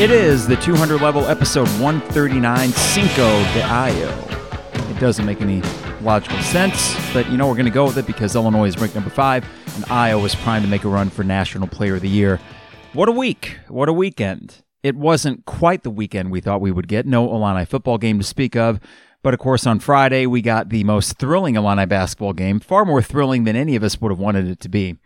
It is the 200 level episode 139 Cinco de Ayo. It doesn't make any logical sense, but you know we're going to go with it because Illinois is ranked number five and Ayo is primed to make a run for National Player of the Year. What a week! What a weekend! It wasn't quite the weekend we thought we would get. No Illini football game to speak of. But of course, on Friday, we got the most thrilling Illini basketball game, far more thrilling than any of us would have wanted it to be.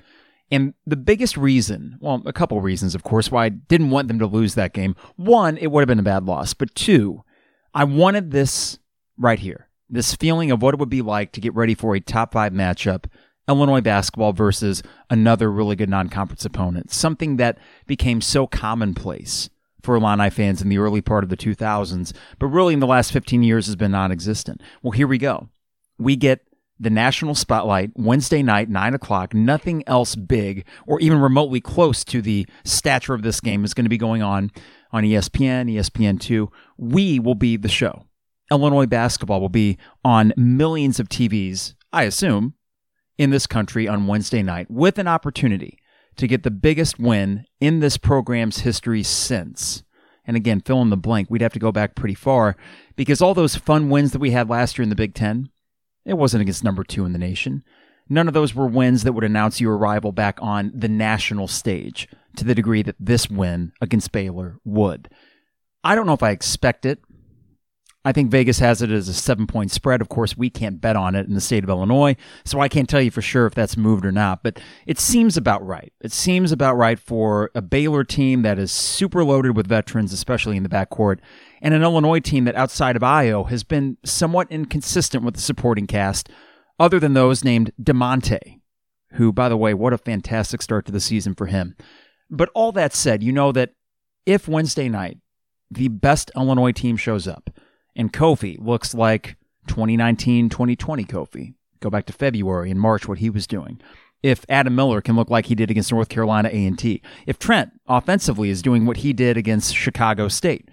And the biggest reason, well, a couple reasons, of course, why I didn't want them to lose that game. One, it would have been a bad loss. But two, I wanted this right here this feeling of what it would be like to get ready for a top five matchup Illinois basketball versus another really good non conference opponent. Something that became so commonplace for Illini fans in the early part of the 2000s, but really in the last 15 years has been non existent. Well, here we go. We get the national spotlight Wednesday night, 9 o'clock. Nothing else big or even remotely close to the stature of this game is going to be going on on ESPN, ESPN2. We will be the show. Illinois basketball will be on millions of TVs, I assume, in this country on Wednesday night with an opportunity to get the biggest win in this program's history since. And again, fill in the blank, we'd have to go back pretty far because all those fun wins that we had last year in the Big Ten, it wasn't against number two in the nation. None of those were wins that would announce your arrival back on the national stage to the degree that this win against Baylor would. I don't know if I expect it. I think Vegas has it as a seven point spread. Of course, we can't bet on it in the state of Illinois, so I can't tell you for sure if that's moved or not, but it seems about right. It seems about right for a Baylor team that is super loaded with veterans, especially in the backcourt, and an Illinois team that outside of Ayo has been somewhat inconsistent with the supporting cast, other than those named Da'Monte, who, by the way, what a fantastic start to the season for him. But all that said, you know that if Wednesday night the best Illinois team shows up, and Kofi looks like 2019 2020 Kofi. Go back to February and March, what he was doing. If Adam Miller can look like he did against North Carolina A&T, if Trent offensively is doing what he did against Chicago State,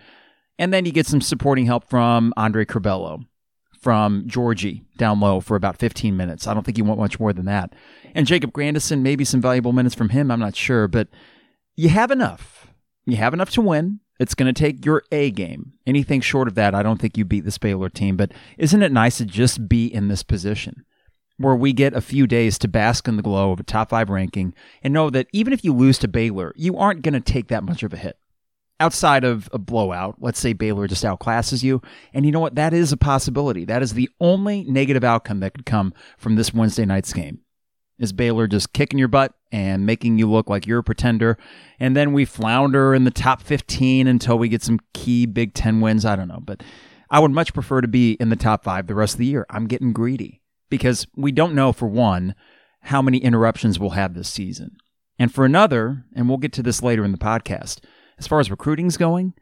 and then you get some supporting help from Andre Curbelo, from Georgie down low for about 15 minutes. I don't think you want much more than that. And Jacob Grandison, maybe some valuable minutes from him. I'm not sure, but you have enough. You have enough to win. It's going to take your A game. Anything short of that, I don't think you beat this Baylor team. But isn't it nice to just be in this position where we get a few days to bask in the glow of a top five ranking and know that even if you lose to Baylor, you aren't going to take that much of a hit? Outside of a blowout, let's say Baylor just outclasses you. And you know what? That is a possibility. That is the only negative outcome that could come from this Wednesday night's game. Is Baylor just kicking your butt and making you look like you're a pretender? And then we flounder in the top 15 until we get some key Big Ten wins. I don't know. But I would much prefer to be in the top five the rest of the year. I'm getting greedy because we don't know, for one, how many interruptions we'll have this season. And for another, and we'll get to this later in the podcast, as far as recruiting's going,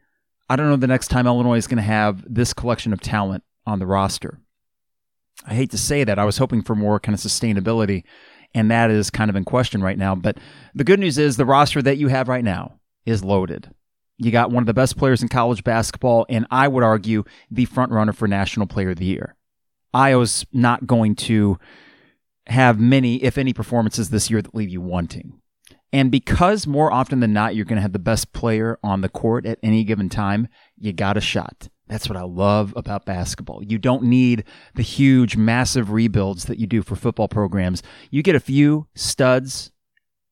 I don't know the next time Illinois is going to have this collection of talent on the roster. I hate to say that. I was hoping for more kind of sustainability and that is kind of in question right now. But the good news is the roster that you have right now is loaded. You got one of the best players in college basketball, and I would argue the front runner for National Player of the Year. Ayo's not going to have many, if any, performances this year that leave you wanting. And because more often than not, you're going to have the best player on the court at any given time, you got a shot. That's what I love about basketball. You don't need the huge, massive rebuilds that you do for football programs. You get a few studs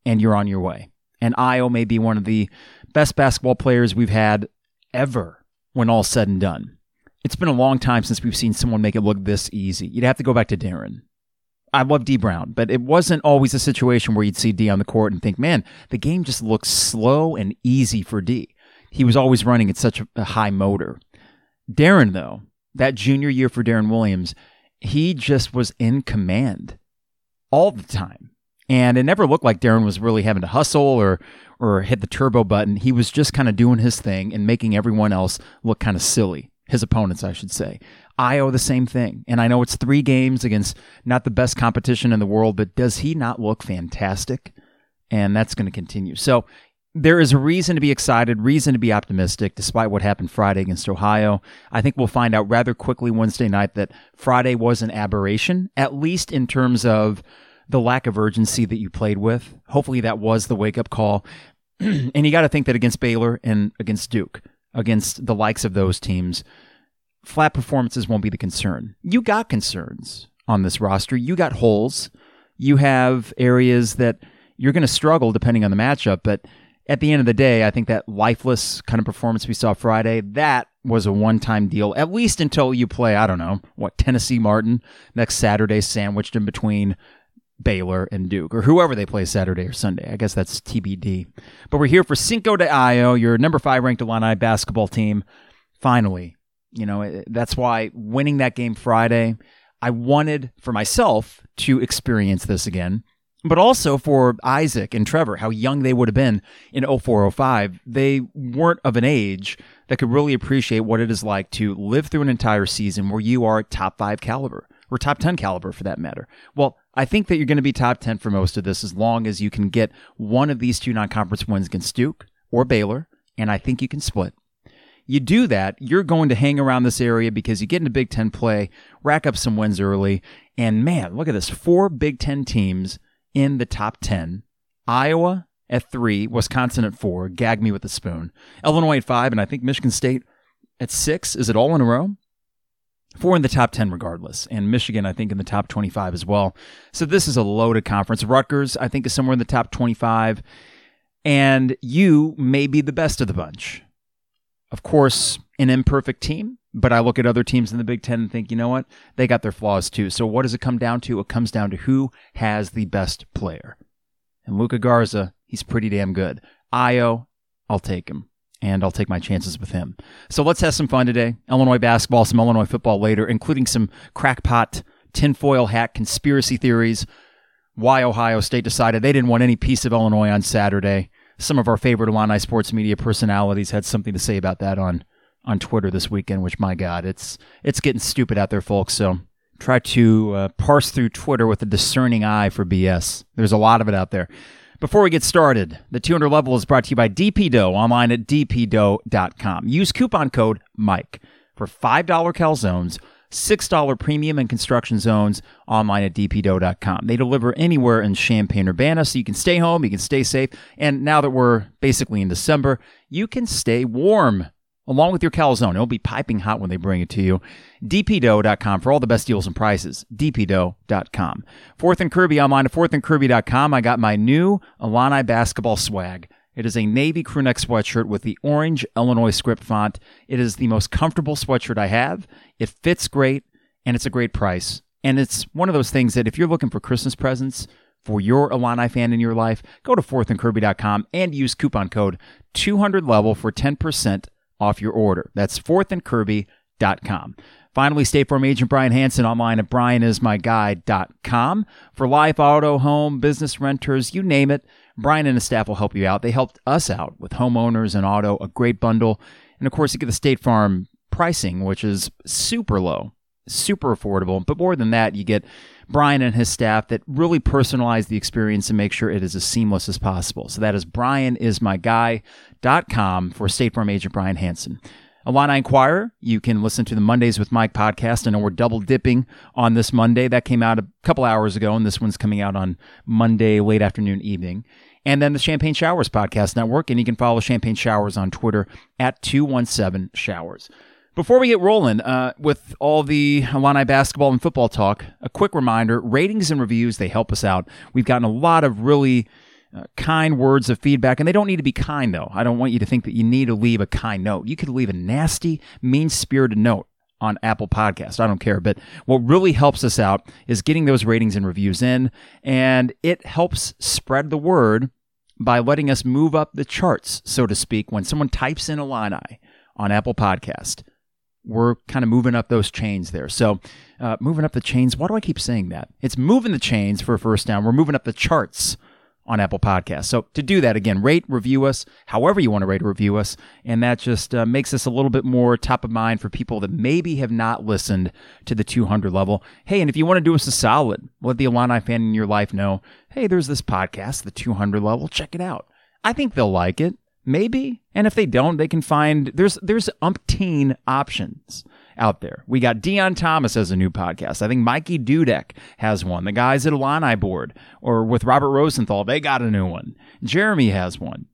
and you're on your way. And Ayo may be one of the best basketball players we've had ever when all's said and done. It's been a long time since we've seen someone make it look this easy. You'd have to go back to Deron. I love D Brown, but it wasn't always a situation where you'd see D on the court and think, man, the game just looks slow and easy for D. He was always running at such a high motor. Deron, though, that junior year for Deron Williams, he just was in command all the time. And it never looked like Deron was really having to hustle or or hit the turbo button. He was just kind of doing his thing and making everyone else look kind of silly. His opponents, I should say. Ayo the same thing. And I know it's three games against not the best competition in the world, but does he not look fantastic? And that's going to continue. So there is a reason to be excited, reason to be optimistic, despite what happened Friday against Ohio. I think we'll find out rather quickly Wednesday night that Friday was an aberration, at least in terms of the lack of urgency that you played with. Hopefully, that was the wake up call. and you got to think that against Baylor and against Duke, against the likes of those teams, flat performances won't be the concern. You got concerns on this roster. You got holes. You have areas that you're going to struggle depending on the matchup, but at the end of the day, I think that lifeless kind of performance we saw Friday, that was a one time deal, at least until you play, I don't know, what, Tennessee Martin next Saturday, sandwiched in between Baylor and Duke, or whoever they play Saturday or Sunday. I guess that's TBD. But we're here for Cinco de Ayo, your number five ranked Illini basketball team. Finally, you know, eh, that's why winning that game Friday, I wanted for myself to experience this again but also for Isaac and Trevor, how young they would have been in 0405. They weren't of an age that could really appreciate what it is like to live through an entire season where you are top five caliber or top 10 caliber for that matter. Well, I think that you're going to be top 10 for most of this as long as you can get one of these two non conference wins against Duke or Baylor, and I think you can split. You do that, you're going to hang around this area because you get into Big Ten play, rack up some wins early, and man, look at this four Big Ten teams in the top 10. Iowa at three, Wisconsin at four, gag me with a spoon. Illinois at five, and I think Michigan State at six. Is it all in a row? Four in the top 10, regardless. And Michigan, I think, in the top 25 as well. So this is a loaded conference. Rutgers, I think, is somewhere in the top 25. And you may be the best of the bunch. Of course, an imperfect team, but I look at other teams in the Big Ten and think, you know what? They got their flaws too. So what does it come down to? It comes down to who has the best player. And Luka Garza, he's pretty damn good. Ayo, I'll take him. And I'll take my chances with him. So let's have some fun today. Illinois basketball, some Illinois football later, including some crackpot tinfoil hat conspiracy theories. Why Ohio State decided they didn't want any piece of Illinois on Saturday. Some of our favorite Illini sports media personalities had something to say about that on on Twitter this weekend, which my God, it's it's getting stupid out there, folks. So try to uh, parse through Twitter with a discerning eye for BS. There's a lot of it out there. Before we get started, the 200 level is brought to you by DP Dough online at dpdough.com. Use coupon code Mike for $5 calzones, $6 premium and construction zones online at dpdough.com. They deliver anywhere in Champaign Urbana, so you can stay home, you can stay safe, and now that we're basically in December, you can stay warm along with your calzone. It'll be piping hot when they bring it to you. dpdough.com for all the best deals and prices. dpdough.com. Fourth and Kirby online at fourthandkirby.com. I got my new Illini basketball swag. It is a navy crewneck sweatshirt with the orange Illinois script font. It is the most comfortable sweatshirt I have. It fits great and it's a great price. And it's one of those things that if you're looking for Christmas presents for your Illini fan in your life, go to fourthandkirby.com and use coupon code 200level for 10% off your order. That's fourthandkirby.com. Finally, State Farm agent Brian Hanson online at brianismyguide.com. For life, auto, home, business renters, you name it, Brian and his staff will help you out. They helped us out with homeowners and auto, a great bundle. And of course, you get the State Farm pricing, which is super low, super affordable. But more than that, you get Brian and his staff that really personalize the experience and make sure it is as seamless as possible. So that is brianismyguy.com for State Farm agent Brian Hanson. Illini Inquirer, you can listen to the Mondays with Mike podcast. I know we're double dipping on this Monday. That came out a couple hours ago, and this one's coming out on Monday, late afternoon, evening. And then the Champagne Showers Podcast Network, and you can follow Champagne Showers on Twitter at 217 Showers. Before we get rolling uh, with all the Illini basketball and football talk, a quick reminder ratings and reviews, they help us out. We've gotten a lot of really uh, kind words of feedback, and they don't need to be kind, though. I don't want you to think that you need to leave a kind note. You could leave a nasty, mean spirited note on Apple Podcast. I don't care. But what really helps us out is getting those ratings and reviews in, and it helps spread the word by letting us move up the charts, so to speak, when someone types in Illini on Apple Podcast we're kind of moving up those chains there. So, uh, moving up the chains. Why do I keep saying that? It's moving the chains for a first down. We're moving up the charts on Apple Podcasts. So, to do that, again, rate, review us, however you want to rate or review us. And that just uh, makes us a little bit more top of mind for people that maybe have not listened to the 200 level. Hey, and if you want to do us a solid, let the Illini fan in your life know hey, there's this podcast, the 200 level. Check it out. I think they'll like it. Maybe. And if they don't, they can find there's there's umpteen options out there. We got Deon Thomas as a new podcast. I think Mikey Dudek has one. The guys at Illini board or with Robert Rosenthal, they got a new one. Jeremy has one.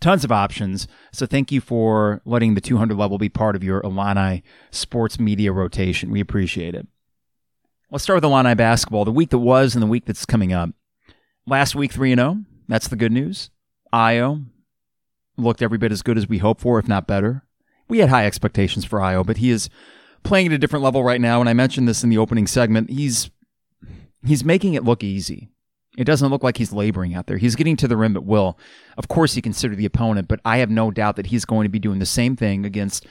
tons of options. So thank you for letting the 200 level be part of your Illini sports media rotation. We appreciate it. Let's start with Illini basketball, the week that was and the week that's coming up. Last week, 3 0. That's the good news. Ayo looked every bit as good as we hoped for, if not better. We had high expectations for Ayo, but he is playing at a different level right now. And I mentioned this in the opening segment. He's he's making it look easy. It doesn't look like he's laboring out there. He's getting to the rim at will. Of course, he considered the opponent, but I have no doubt that he's going to be doing the same thing against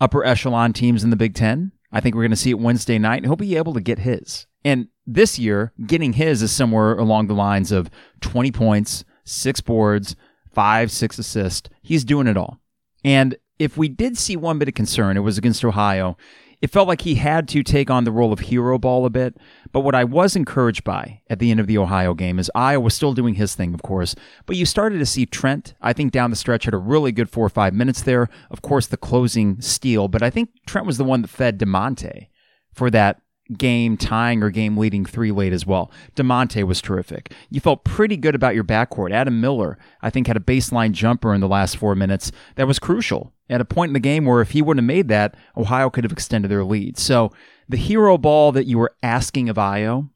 upper echelon teams in the Big Ten. I think we're going to see it Wednesday night, and he'll be able to get his. And this year, getting his is somewhere along the lines of 20 points, six boards, five, six assists. He's doing it all. And if we did see one bit of concern, it was against Ohio it felt like he had to take on the role of hero ball a bit. But what I was encouraged by at the end of the Ohio game is Ayo was still doing his thing, of course. But you started to see Trent, I think, down the stretch had a really good four or five minutes there. Of course, the closing steal, but I think Trent was the one that fed Da'Monte for that game tying or game leading three late as well. Da'Monte was terrific. You felt pretty good about your backcourt. Adam Miller, I think, had a baseline jumper in the last four minutes that was crucial at a point in the game where if he wouldn't have made that, Ohio could have extended their lead. So the hero ball that you were asking of Ayo,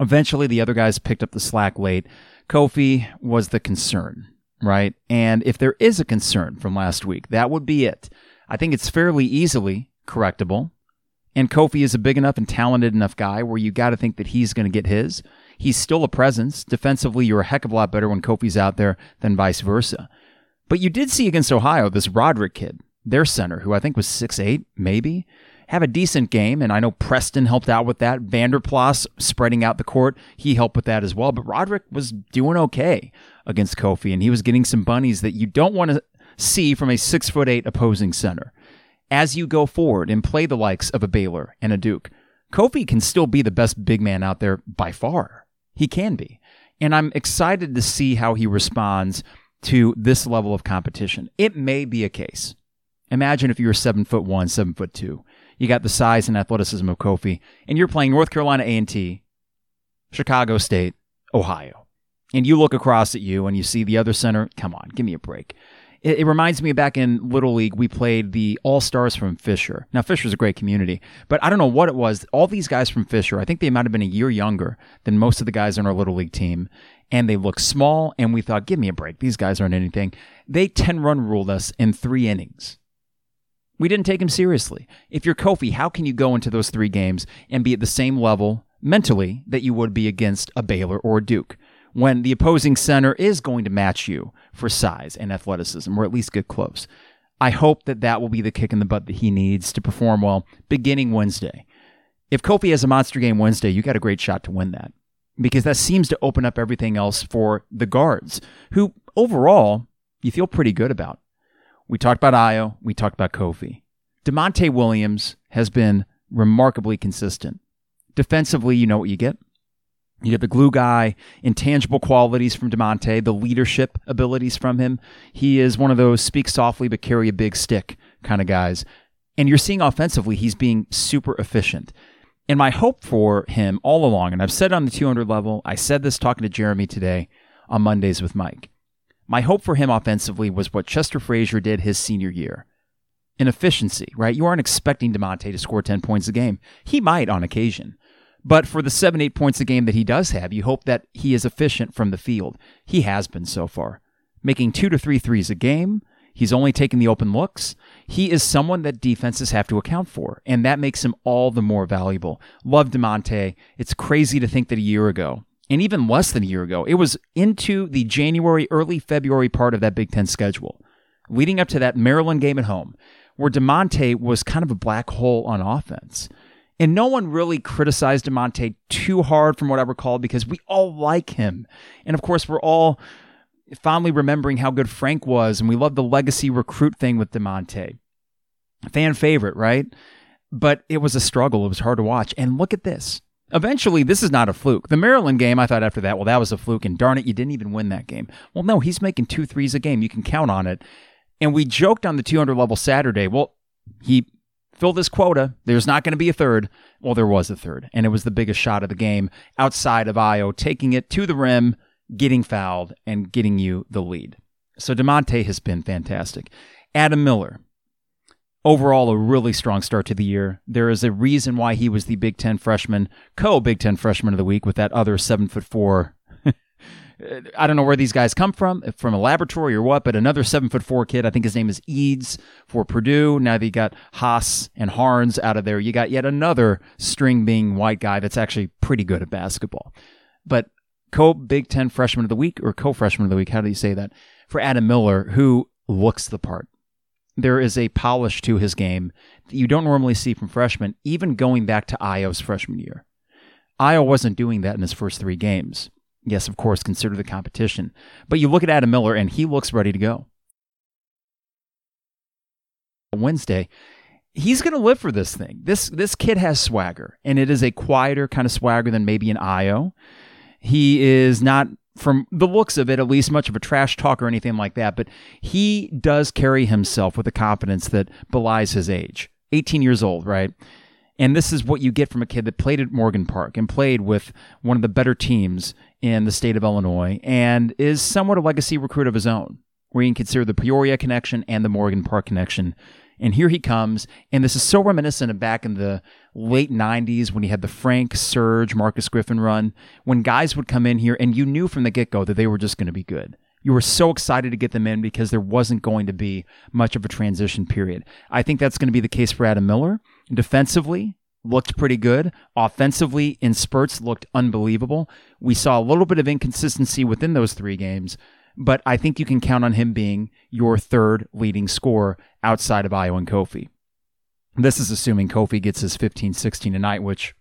eventually the other guys picked up the slack late. Kofi was the concern, right? And if there is a concern from last week, that would be it. I think it's fairly easily correctable. And Kofi is a big enough and talented enough guy where you got to think that he's going to get his. He's still a presence. Defensively, you're a heck of a lot better when Kofi's out there than vice versa. But you did see against Ohio this Roderick kid, their center, who I think was six eight, maybe, have a decent game. And I know Preston helped out with that. Vander Plas spreading out the court, he helped with that as well. But Roderick was doing okay against Kofi, and he was getting some bunnies that you don't want to see from a six foot eight opposing center as you go forward and play the likes of a Baylor and a Duke, Kofi can still be the best big man out there by far. He can be. And I'm excited to see how he responds to this level of competition. It may be a case. Imagine if you were seven foot one, seven foot two. You got the size and athleticism of Kofi, and you're playing North Carolina A&T, Chicago State, Ohio. And you look across at you and you see the other center. Come on, give me a break. It, it, reminds me back in Little League, we played the All Stars from Fisher. Now, Fisher's a great community, but I don't know what it was. All these guys from Fisher, I think they might have been a year younger than most of the guys on our Little League team. And they looked small, and we thought, give me a break. These guys aren't anything. They 10 run ruled us in three innings. We didn't take them seriously. If you're Kofi, how can you go into those three games and be at the same level mentally that you would be against a Baylor or a Duke? When the opposing center is going to match you for size and athleticism, or at least get close. I hope that that will be the kick in the butt that he needs to perform well beginning Wednesday. If Kofi has a monster game Wednesday, you got a great shot to win that because that seems to open up everything else for the guards, who overall you feel pretty good about. We talked about Ayo, we talked about Kofi. Da'Monte Williams has been remarkably consistent. Defensively, you know what you get. You get the glue guy, intangible qualities from Da'Monte, the leadership abilities from him. He is one of those speak softly but carry a big stick kind of guys. And you're seeing offensively, he's being super efficient. And my hope for him all along, and I've said it on the 200 level, I said this talking to Jeremy today on Mondays with Mike. My hope for him offensively was what Chester Frazier did his senior year. An efficiency, right? You aren't expecting Da'Monte to score 10 points a game. He might on occasion. But for the seven, eight points a game that he does have, you hope that he is efficient from the field. He has been so far, making two to three threes a game. He's only taking the open looks. He is someone that defenses have to account for, and that makes him all the more valuable. Love Da'Monte. It's crazy to think that a year ago, and even less than a year ago, it was into the January, early February part of that Big Ten schedule, leading up to that Maryland game at home, where Da'Monte was kind of a black hole on offense. And no one really criticized Da'Monte too hard from what I recall because we all like him. And of course, we're all fondly remembering how good Frank was, and we love the legacy recruit thing with Da'Monte. Fan favorite, right? But it was a struggle. It was hard to watch. And look at this. Eventually, this is not a fluke. The Maryland game, I thought after that, well, that was a fluke, and darn it, you didn't even win that game. Well, no, he's making two threes a game. You can count on it. And we joked on the 200 level Saturday. Well, he fill this quota. There's not going to be a third. Well, there was a third, and it was the biggest shot of the game outside of Ayo taking it to the rim, getting fouled, and getting you the lead. So Da'Monte has been fantastic. Adam Miller, overall a really strong start to the year. There is a reason why he was the Big Ten freshman, co Big Ten freshman of the week with that other seven foot four. I don't know where these guys come from, from a laboratory or what, but another seven foot four kid. I think his name is Edey for Purdue. Now they got Haas and Haarms out of there, you got yet another string being white guy that's actually pretty good at basketball. But co Big Ten freshman of the week or co freshman of the week, how do you say that? For Adam Miller, who looks the part there is a polish to his game that you don't normally see from freshmen, even going back to Ayo's freshman year. Ayo wasn't doing that in his first three games. Yes, of course, consider the competition. But you look at Adam Miller and he looks ready to go. Wednesday, he's going to live for this thing. This this kid has swagger, and it is a quieter kind of swagger than maybe an Ayo. He is not from the looks of it, at least much of a trash talk or anything like that, but he does carry himself with a confidence that belies his age. 18 years old, right? And this is what you get from a kid that played at Morgan Park and played with one of the better teams in the state of Illinois and is somewhat a legacy recruit of his own, you can consider the Peoria connection and the Morgan Park connection and here he comes. And this is so reminiscent of back in the late 90s when he had the Frank, Serge, Marcus Griffin run, when guys would come in here and you knew from the get go that they were just going to be good. You were so excited to get them in because there wasn't going to be much of a transition period. I think that's going to be the case for Adam Miller. Defensively, looked pretty good. Offensively, in spurts, looked unbelievable. We saw a little bit of inconsistency within those three games, but I think you can count on him being your third leading scorer outside of Ayo and Kofi. This is assuming Kofi gets his 15, 16 a night, which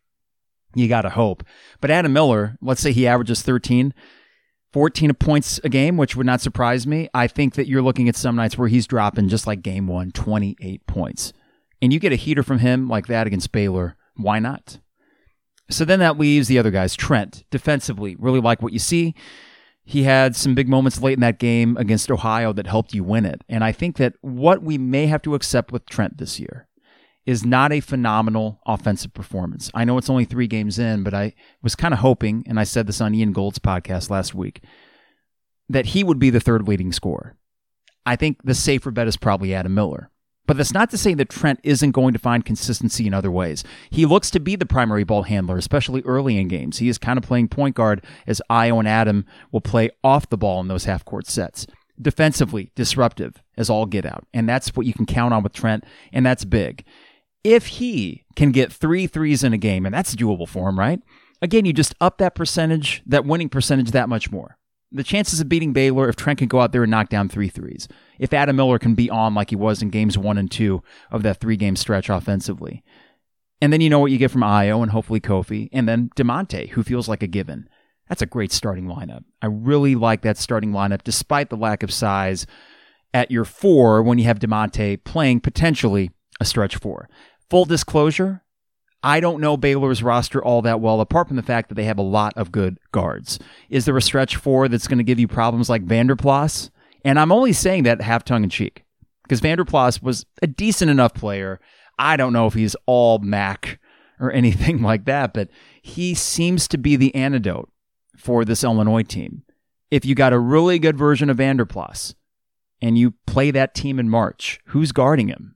you got to hope. But Adam Miller, let's say he averages 13, 14 points a game, which would not surprise me. I think that you're looking at some nights where he's dropping just like game one, 28 points. And you get a heater from him like that against Baylor. Why not? So then that leaves the other guys. Trent, defensively, really like what you see he had some big moments late in that game against Ohio that helped you win it. And I think that what we may have to accept with Trent this year is not a phenomenal offensive performance. I know it's only three games in, but I was kind of hoping, and I said this on Ian Gold's podcast last week, that he would be the third leading scorer. I think the safer bet is probably Adam Miller. But that's not to say that Trent isn't going to find consistency in other ways. He looks to be the primary ball handler, especially early in games. He is kind of playing point guard as Ayo and Adam will play off the ball in those half court sets. Defensively, disruptive as all get out. And that's what you can count on with Trent, and that's big. If he can get three threes in a game, and that's doable for him, right? Again, you just up that percentage, that winning percentage that much more the chances of beating Baylor if Trent can go out there and knock down three threes. If Adam Miller can be on like he was in games one and two of that three game stretch offensively. And then you know what you get from Ayo and hopefully Kofi, and then Da'Monte, who feels like a given. That's a great starting lineup. I really like that starting lineup, despite the lack of size at your four when you have Da'Monte playing potentially a stretch four. Full disclosure, I don't know Baylor's roster all that well, apart from the fact that they have a lot of good guards. Is there a stretch four that's going to give you problems like Vander Plas? And I'm only saying that half tongue in cheek because Vander Plas was a decent enough player. I don't know if he's all MAC or anything like that, but he seems to be the antidote for this Illinois team. If you got a really good version of Vander Plas and you play that team in March, who's guarding him?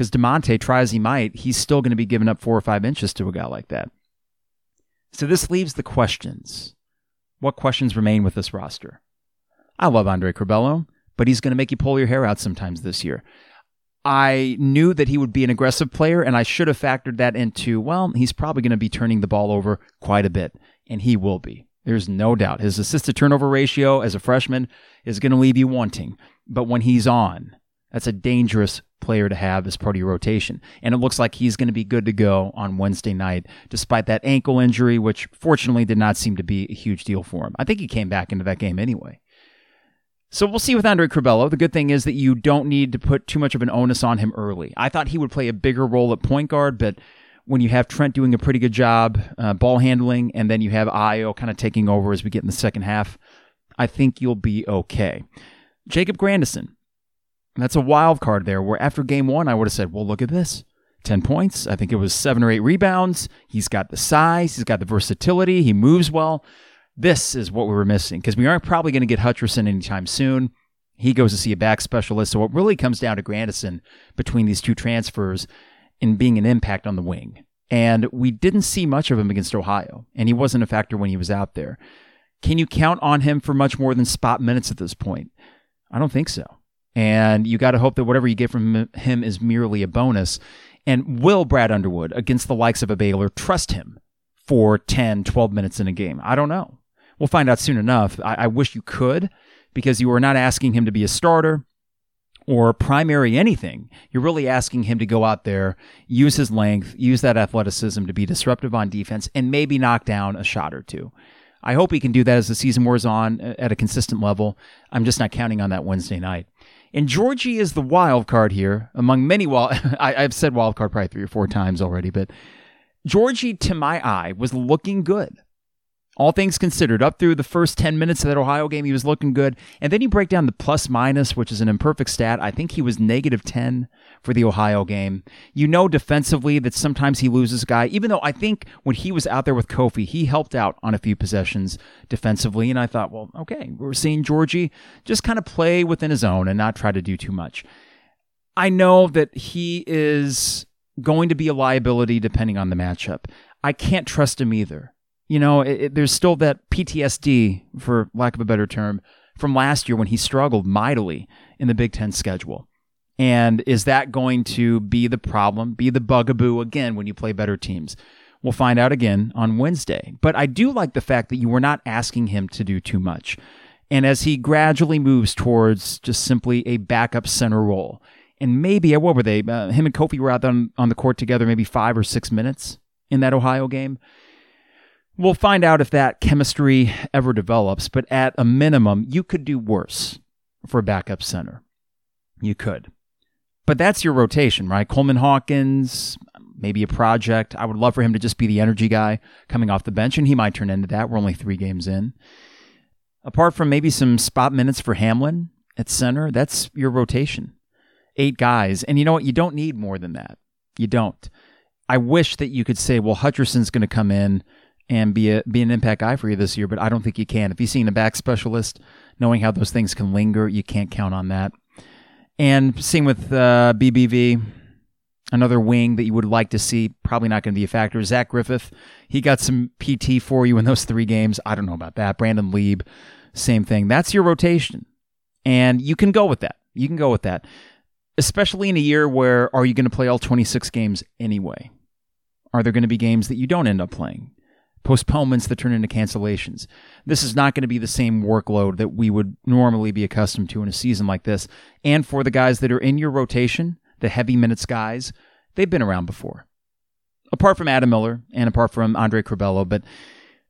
Because Da'Monte, try as he might, he's still going to be giving up four or five inches to a guy like that. So this leaves the questions. What questions remain with this roster? I love Andre Curbelo, but he's going to make you pull your hair out sometimes this year. I knew that he would be an aggressive player, and I should have factored that into, well, he's probably going to be turning the ball over quite a bit, and he will be. There's no doubt. His assist to turnover ratio as a freshman is going to leave you wanting. But when he's on, that's a dangerous player to have as part of your rotation. And it looks like he's going to be good to go on Wednesday night, despite that ankle injury, which fortunately did not seem to be a huge deal for him. I think he came back into that game anyway. So we'll see with Andre Curbelo. The good thing is that you don't need to put too much of an onus on him early. I thought he would play a bigger role at point guard, but when you have Trent doing a pretty good job uh, ball handling, and then you have Ayo kind of taking over as we get in the second half, I think you'll be okay. Jacob Grandison, that's a wild card there where after game one, I would have said, well, look at this 10 points. I think it was seven or eight rebounds. He's got the size, he's got the versatility, he moves well. This is what we were missing because we aren't probably going to get Hutcherson anytime soon. He goes to see a back specialist. So it really comes down to Grandison between these two transfers in being an impact on the wing. And we didn't see much of him against Ohio, and he wasn't a factor when he was out there. Can you count on him for much more than spot minutes at this point? I don't think so. And you got to hope that whatever you get from him is merely a bonus. And will Brad Underwood, against the likes of a Baylor, trust him for 10, 12 minutes in a game? I don't know. We'll find out soon enough. I, I wish you could because you are not asking him to be a starter or primary anything. You're really asking him to go out there, use his length, use that athleticism to be disruptive on defense, and maybe knock down a shot or two. I hope he can do that as the season wears on uh, at a consistent level. I'm just not counting on that Wednesday night. And Georgie is the wild card here among many wild. I, have said wild card probably three or four times already, but Georgie, to my eye, was looking good all things considered, up through the first 10 minutes of that Ohio game, he was looking good. And then you break down the plus minus, which is an imperfect stat. I think he was negative 10 for the Ohio game. You know defensively that sometimes he loses a guy, even though I think when he was out there with Kofi, he helped out on a few possessions defensively. And I thought, well, okay, we're seeing Georgie just kind of play within his own and not try to do too much. I know that he is going to be a liability depending on the matchup. I can't trust him either you know, it, it, there's still that PTSD, for lack of a better term, from last year when he struggled mightily in the Big Ten schedule. And is that going to be the problem, be the bugaboo again when you play better teams? We'll find out again on Wednesday. But I do like the fact that you were not asking him to do too much. And as he gradually moves towards just simply a backup center role, and maybe, what were they? Uh, him and Kofi were out on, on the court together maybe five or six minutes in that Ohio game. We'll find out if that chemistry ever develops, but at a minimum, you could do worse for a backup center. You could. But that's your rotation, right? Coleman Hawkins, maybe a project. I would love for him to just be the energy guy coming off the bench, and he might turn into that. We're only three games in. Apart from maybe some spot minutes for Hamlin at center, that's your rotation. Eight guys. And you know what? You don't need more than that. You don't. I wish that you could say, well, Hutcherson's going to come in and be a be an impact guy for you this year, but I don't think you can. If you've seen a back specialist, knowing how those things can linger, you can't count on that. And same with uh, BBV, another wing that you would like to see, probably not going to be a factor. Zach Griffith, he got some PT for you in those three games. I don't know about that. Brandon Lieb, same thing. That's your rotation, and you can go with that. You can go with that, especially in a year where are you going to play all 26 games anyway? Are there going to be games that you don't end up playing? Postponements that turn into cancellations. This is not going to be the same workload that we would normally be accustomed to in a season like this. And for the guys that are in your rotation, the heavy minutes guys, they've been around before. Apart from Adam Miller and apart from Andre Curbelo, but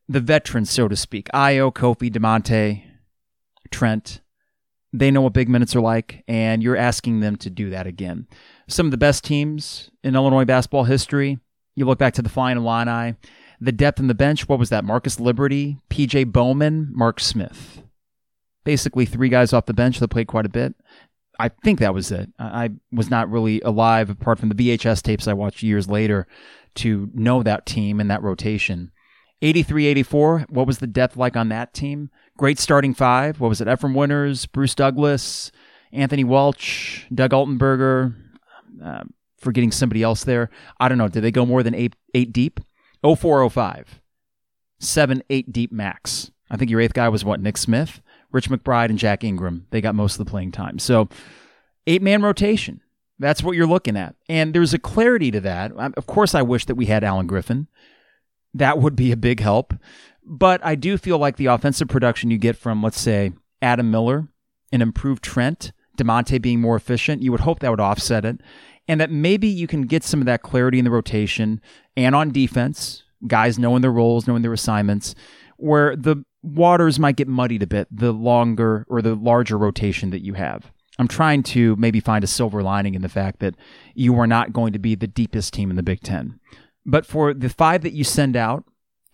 the veterans, so to speak, Ayo, Kofi, Da'Monte, Trent, they know what big minutes are like, and you're asking them to do that again. Some of the best teams in Illinois basketball history, you look back to the Flying Illini, the depth in the bench, what was that? Marcus Liberty, PJ Bowman, Mark Smith. Basically, three guys off the bench that played quite a bit. I think that was it. I was not really alive, apart from the VHS tapes I watched years later, to know that team and that rotation. 83 84, what was the depth like on that team? Great starting five. What was it? Efrem Winters, Bruce Douglas, Anthony Welch, Doug Altenberger, uh, forgetting somebody else there. I don't know. Did they go more than eight, eight deep? 0405. Seven, eight deep max. I think your eighth guy was what? Nick Smith, Rich McBride, and Jack Ingram. They got most of the playing time. So, eight man rotation. That's what you're looking at. And there's a clarity to that. Of course, I wish that we had Alan Griffin. That would be a big help. But I do feel like the offensive production you get from, let's say, Adam Miller, an improved Trent, Da'Monte being more efficient, you would hope that would offset it and that maybe you can get some of that clarity in the rotation and on defense, guys knowing their roles, knowing their assignments, where the waters might get muddied a bit the longer or the larger rotation that you have. I'm trying to maybe find a silver lining in the fact that you are not going to be the deepest team in the Big Ten. But for the five that you send out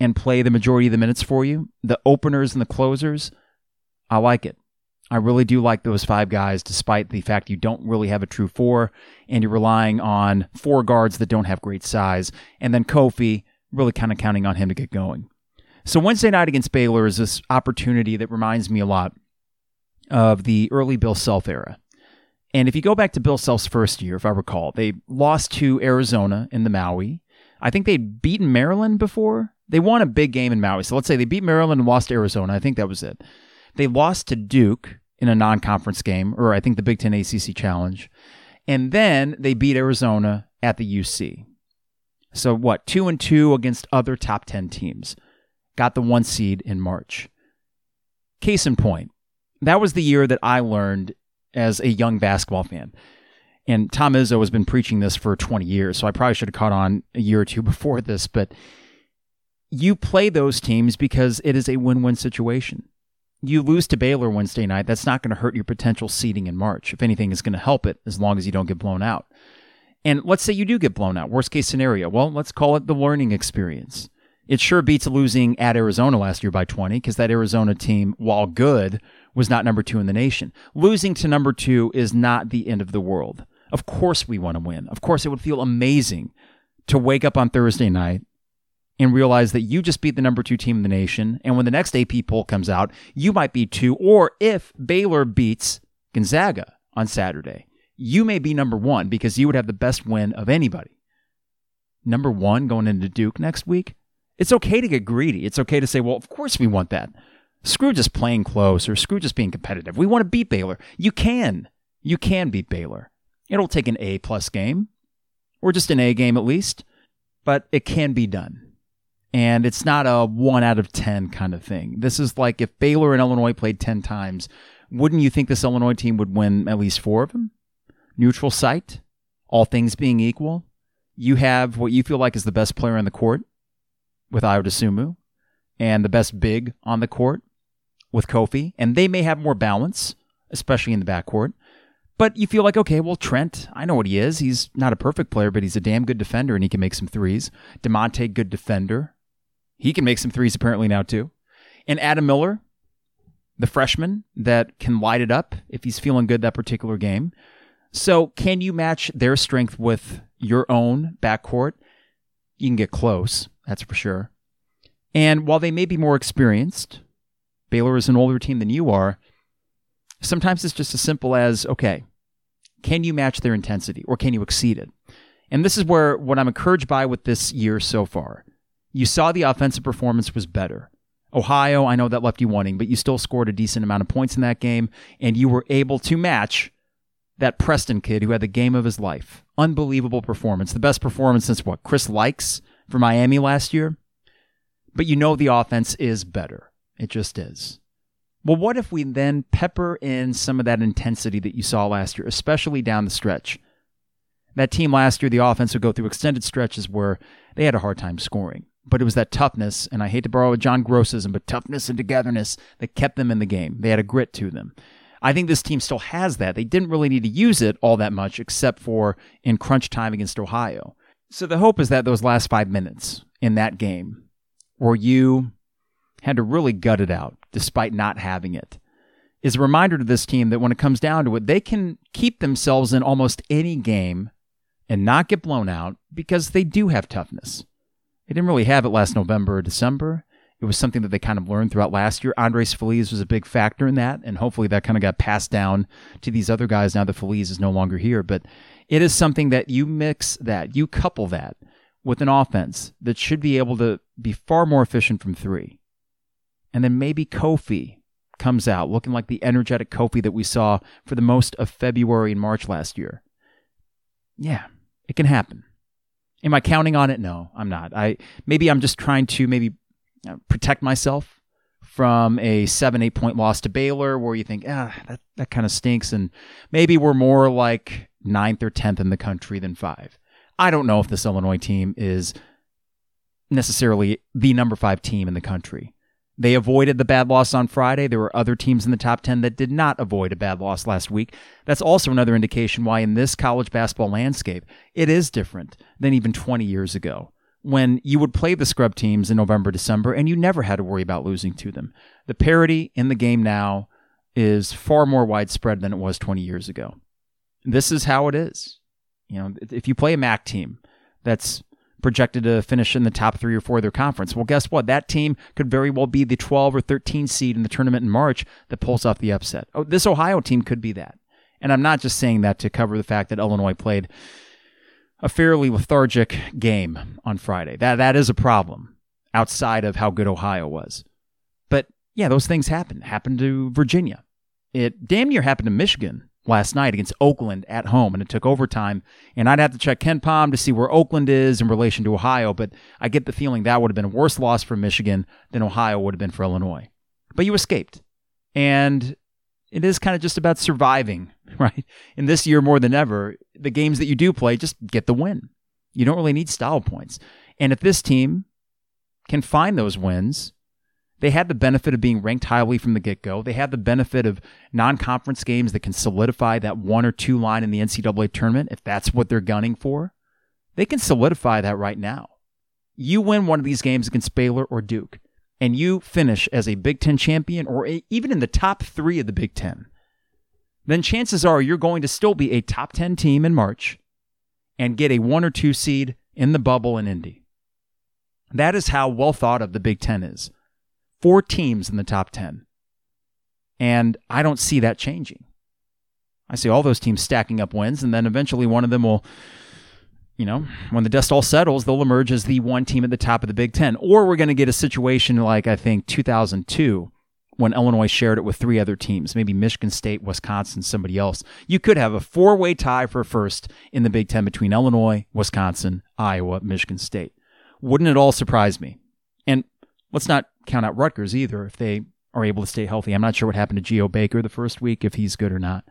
and play the majority of the minutes for you, the openers and the closers, I like it. I really do like those five guys, despite the fact you don't really have a true four and you're relying on four guards that don't have great size. And then Kofi, really kind of counting on him to get going. So Wednesday night against Baylor is this opportunity that reminds me a lot of the early Bill Self era. And if you go back to Bill Self's first year, if I recall, they lost to Arizona in the Maui. I think they'd beaten Maryland before. They won a big game in Maui. So let's say they beat Maryland and lost Arizona. I think that was it. They lost to Duke in a non conference game, or I think the Big Ten ACC Challenge. And then they beat Arizona at the UC. So what? Two and two against other top 10 teams. Got the one seed in March. Case in point, that was the year that I learned as a young basketball fan. And Tom Izzo has been preaching this for 20 years, so I probably should have caught on a year or two before this, but you play those teams because it is a win win situation. You lose to Baylor Wednesday night, that's not going to hurt your potential seeding in March. If anything, is going to help it as long as you don't get blown out. And let's say you do get blown out, worst case scenario. Well, let's call it the learning experience. It sure beats losing at Arizona last year by 20 because that Arizona team, while good, was not number two in the nation. Losing to number two is not the end of the world. Of course, we want to win. Of course, it would feel amazing to wake up on Thursday night and realize that you just beat the number two team in the nation. And when the next AP poll comes out, you might be two. Or if Baylor beats Gonzaga on Saturday, you may be number one because you would have the best win of anybody. Number one going into Duke next week. It's okay to get greedy. It's okay to say, well, of course we want that. Screw just playing close or screw just being competitive. We want to beat Baylor. You can. You can beat Baylor. It'll take an A plus game or just an A game at least, but it can be done. And it's not a one out of 10 kind of thing. This is like if Baylor and Illinois played 10 times, wouldn't you think this Illinois team would win at least four of them? neutral site, all things being equal, you have what you feel like is the best player on the court with Ayo Dosunmu and the best big on the court with Kofi, and they may have more balance, especially in the backcourt. But you feel like, okay, well, Trent, I know what he is. He's not a perfect player, but he's a damn good defender and he can make some threes. Da'Monte, good defender. He can make some threes apparently now, too. And Adam Miller, the freshman that can light it up if he's feeling good that particular game. So, can you match their strength with your own backcourt? You can get close, that's for sure. And while they may be more experienced, Baylor is an older team than you are. Sometimes it's just as simple as okay, can you match their intensity or can you exceed it? And this is where what I'm encouraged by with this year so far. You saw the offensive performance was better. Ohio, I know that left you wanting, but you still scored a decent amount of points in that game, and you were able to match that Preston kid who had the game of his life. Unbelievable performance. The best performance since what? Chris Lykes for Miami last year? But you know the offense is better. It just is. Well, what if we then pepper in some of that intensity that you saw last year, especially down the stretch? That team last year, the offense would go through extended stretches where they had a hard time scoring. But it was that toughness, and I hate to borrow a John Grossism, but toughness and togetherness that kept them in the game. They had a grit to them. I think this team still has that. They didn't really need to use it all that much, except for in crunch time against Ohio. So the hope is that those last five minutes in that game, where you had to really gut it out despite not having it, is a reminder to this team that when it comes down to it, they can keep themselves in almost any game and not get blown out because they do have toughness. They didn't really have it last November or December. It was something that they kind of learned throughout last year. Andres Feliz was a big factor in that, and hopefully that kind of got passed down to these other guys now that Feliz is no longer here. But it is something that you mix that, you couple that with an offense that should be able to be far more efficient from three. And then maybe Kofi comes out looking like the energetic Kofi that we saw for the most of February and March last year. Yeah, it can happen. Am I counting on it? No, I'm not. I maybe I'm just trying to maybe uh, protect myself from a seven, eight point loss to Baylor, where you think, ah, that, that kind of stinks. And maybe we're more like ninth or 10th in the country than five. I don't know if this Illinois team is necessarily the number five team in the country. They avoided the bad loss on Friday. There were other teams in the top 10 that did not avoid a bad loss last week. That's also another indication why, in this college basketball landscape, it is different than even 20 years ago when you would play the scrub teams in November, December, and you never had to worry about losing to them. The parity in the game now is far more widespread than it was 20 years ago. This is how it is. You know, if you play a MAC team that's projected to finish in the top three or four of their conference. Well, guess what? That team could very well be the 12 or 13 seed in the tournament in March that pulls off the upset. Oh, this Ohio team could be that. And I'm not just saying that to cover the fact that Illinois played a fairly lethargic game on Friday. That that is a problem outside of how good Ohio was. But yeah, those things happen. Happened to Virginia. It damn near happened to Michigan last night against Oakland at home, and it took overtime. And I'd have to check KenPom to see where Oakland is in relation to Ohio, but I get the feeling that would have been a worse loss for Michigan than Ohio would have been for Illinois. But you escaped. And it is kind of just about surviving, right? In this year more than ever, the games that you do play, just get the win. You don't really need style points. And if this team can find those wins, they had the benefit of being ranked highly from the get go. They had the benefit of non conference games that can solidify that one or two line in the NCAA tournament if that's what they're gunning for. They can solidify that right now. You win one of these games against Baylor or Duke, and you finish as a Big Ten champion or a, even in the top three of the Big Ten, then chances are you're going to still be a top 10 team in March and get a one or two seed in the bubble in Indy. That is how well thought of the Big Ten is. Four teams in the top 10. And I don't see that changing. I see all those teams stacking up wins, and then eventually one of them will, you know, when the dust all settles, they'll emerge as the one team at the top of the Big Ten. Or we're going to get a situation like, I think, 2002, when Illinois shared it with three other teams, maybe Michigan State, Wisconsin, somebody else. You could have a four way tie for first in the Big Ten between Illinois, Wisconsin, Iowa, Michigan State. Wouldn't it all surprise me? And let's not count out Rutgers either if they are able to stay healthy. I'm not sure what happened to Geo Baker the first week, if he's good or not.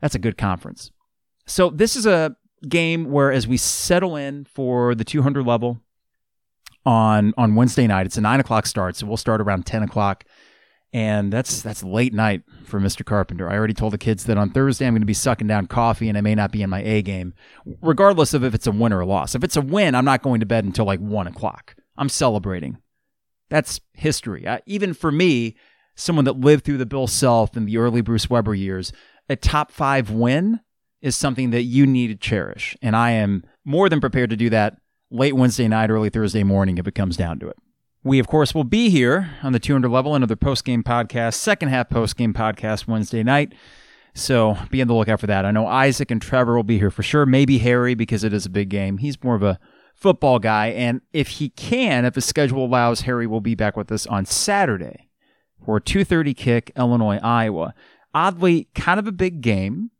That's a good conference. So this is a game where as we settle in for the 200 level on on Wednesday night, it's a nine o'clock start, so we'll start around 10 o'clock and that's that's late night for Mr. Carpenter. I already told the kids that on Thursday I'm going to be sucking down coffee and I may not be in my A game, regardless of if it's a win or a loss. If it's a win, I'm not going to bed until like one o'clock. I'm celebrating. That's history. Uh, even for me, someone that lived through the Bill Self and the early Bruce Weber years, a top five win is something that you need to cherish, and I am more than prepared to do that late Wednesday night, early Thursday morning if it comes down to it. We, of course, will be here on the 200 level, another post game podcast, second half post game podcast Wednesday night. So be on the lookout for that. I know Isaac and Trevor will be here for sure. Maybe Harry because it is a big game. He's more of a football guy. And if he can, if his schedule allows, Harry will be back with us on Saturday for a 2.30 kick, Illinois, Iowa. Oddly, kind of a big game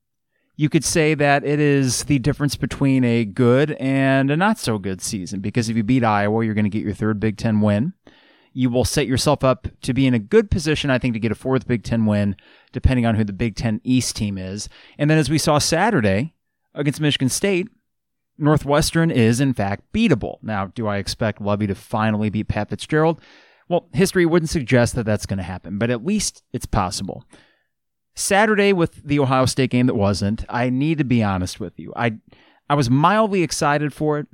you could say that it is the difference between a good and a not so good season because if you beat Iowa, you're going to get your third Big Ten win. You will set yourself up to be in a good position, I think, to get a fourth Big Ten win, depending on who the Big Ten East team is. And then, as we saw Saturday against Michigan State, Northwestern is, in fact, beatable. Now, do I expect Lovie to finally beat Pat Fitzgerald? Well, history wouldn't suggest that that's going to happen, but at least it's possible. Saturday with the Ohio State game that wasn't, I need to be honest with you. I I was mildly excited for it.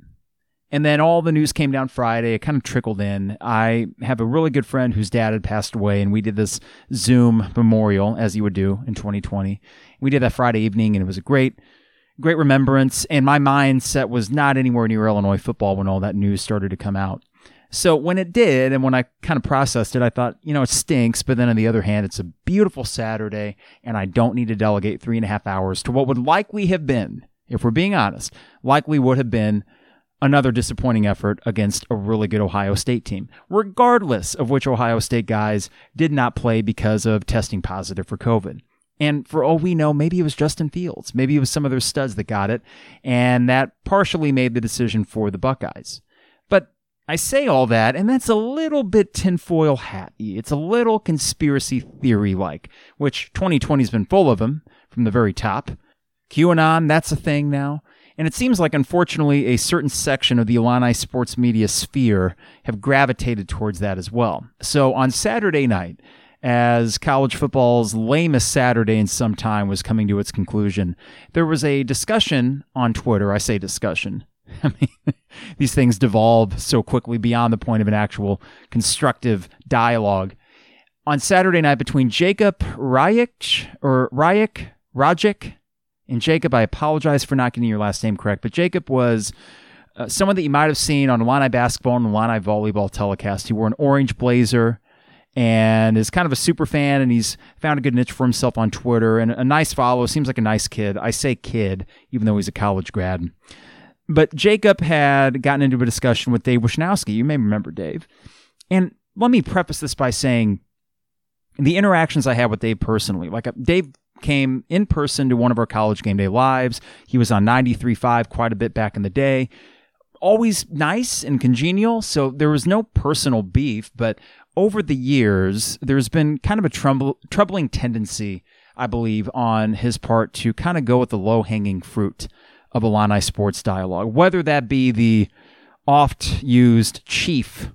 And then all the news came down Friday. It kind of trickled in. I have a really good friend whose dad had passed away, and we did this Zoom memorial, as you would do in 2020. We did that Friday evening, and it was a great, great remembrance. And my mindset was not anywhere near Illinois football when all that news started to come out. So when it did, and when I kind of processed it, I thought, you know, it stinks. But then on the other hand, it's a beautiful Saturday, and I don't need to delegate three and a half hours to what would likely have been, if we're being honest, likely would have been another disappointing effort against a really good Ohio State team, regardless of which Ohio State guys did not play because of testing positive for COVID. And for all we know, maybe it was Justin Fields. Maybe it was some of their studs that got it. And that partially made the decision for the Buckeyes. But I say all that, and that's a little bit tinfoil hatty. It's a little conspiracy theory like, which 2020's been full of them from the very top. QAnon, that's a thing now. And it seems like, unfortunately, a certain section of the Illini sports media sphere have gravitated towards that as well. So on Saturday night, as college football's lamest Saturday in some time was coming to its conclusion, there was a discussion on Twitter. I say discussion. I mean, these things devolve so quickly beyond the point of an actual constructive dialogue. On Saturday night between Jacob Ryek or Ryek Rajic and Jacob, I apologize for not getting your last name correct, but Jacob was uh, someone that you might have seen on Illini basketball and Illini volleyball telecast. He wore an orange blazer and is kind of a super fan, and he's found a good niche for himself on Twitter and a nice follow. Seems like a nice kid. I say kid, even though he's a college grad. But Jacob had gotten into a discussion with Dave Wischnowsky. You may remember Dave. And let me preface this by saying the interactions I had with Dave personally, like uh, Dave came in person to one of our college game day lives. He was on 93.5 quite a bit back in the day. Always nice and congenial, so there was no personal beef, but over the years, there's been kind of a trumble, troubling tendency, I believe, on his part to kind of go with the low hanging fruit of Illini sports dialogue, whether that be the oft used chief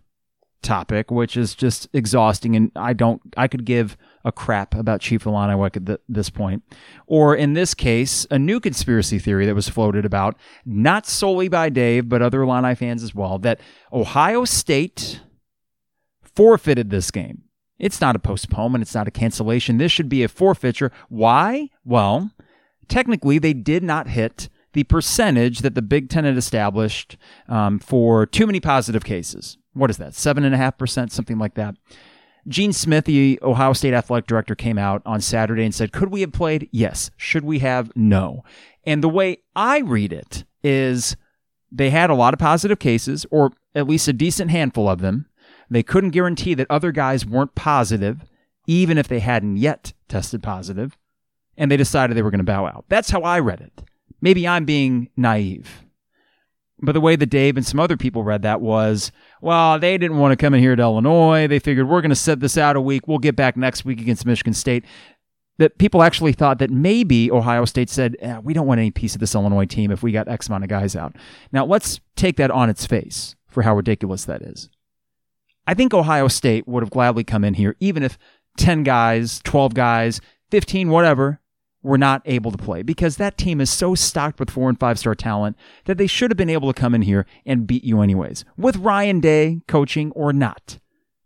topic, which is just exhausting, and I don't, I could give a crap about Chief Illiniwek at th- this point. Or in this case, a new conspiracy theory that was floated about, not solely by Dave, but other Illini fans as well, that Ohio State forfeited this game. It's not a postponement, it's not a cancellation. This should be a forfeiture. Why? Well, technically, they did not hit the percentage that the Big Ten had established um, for too many positive cases. What is that? Seven and a half percent, something like that. Gene Smith, the Ohio State athletic director, came out on Saturday and said, Could we have played? Yes. Should we have? No. And the way I read it is they had a lot of positive cases, or at least a decent handful of them. They couldn't guarantee that other guys weren't positive, even if they hadn't yet tested positive, and they decided they were going to bow out. That's how I read it. Maybe I'm being naive. But the way that Dave and some other people read that was, well, they didn't want to come in here to Illinois. They figured we're going to set this out a week. We'll get back next week against Michigan State. That people actually thought that maybe Ohio State said, eh, we don't want any piece of this Illinois team if we got X amount of guys out. Now, let's take that on its face for how ridiculous that is. I think Ohio State would have gladly come in here, even if 10 guys, 12 guys, 15, whatever, were not able to play because that team is so stocked with four and five star talent that they should have been able to come in here and beat you anyways, with Ryan Day coaching or not.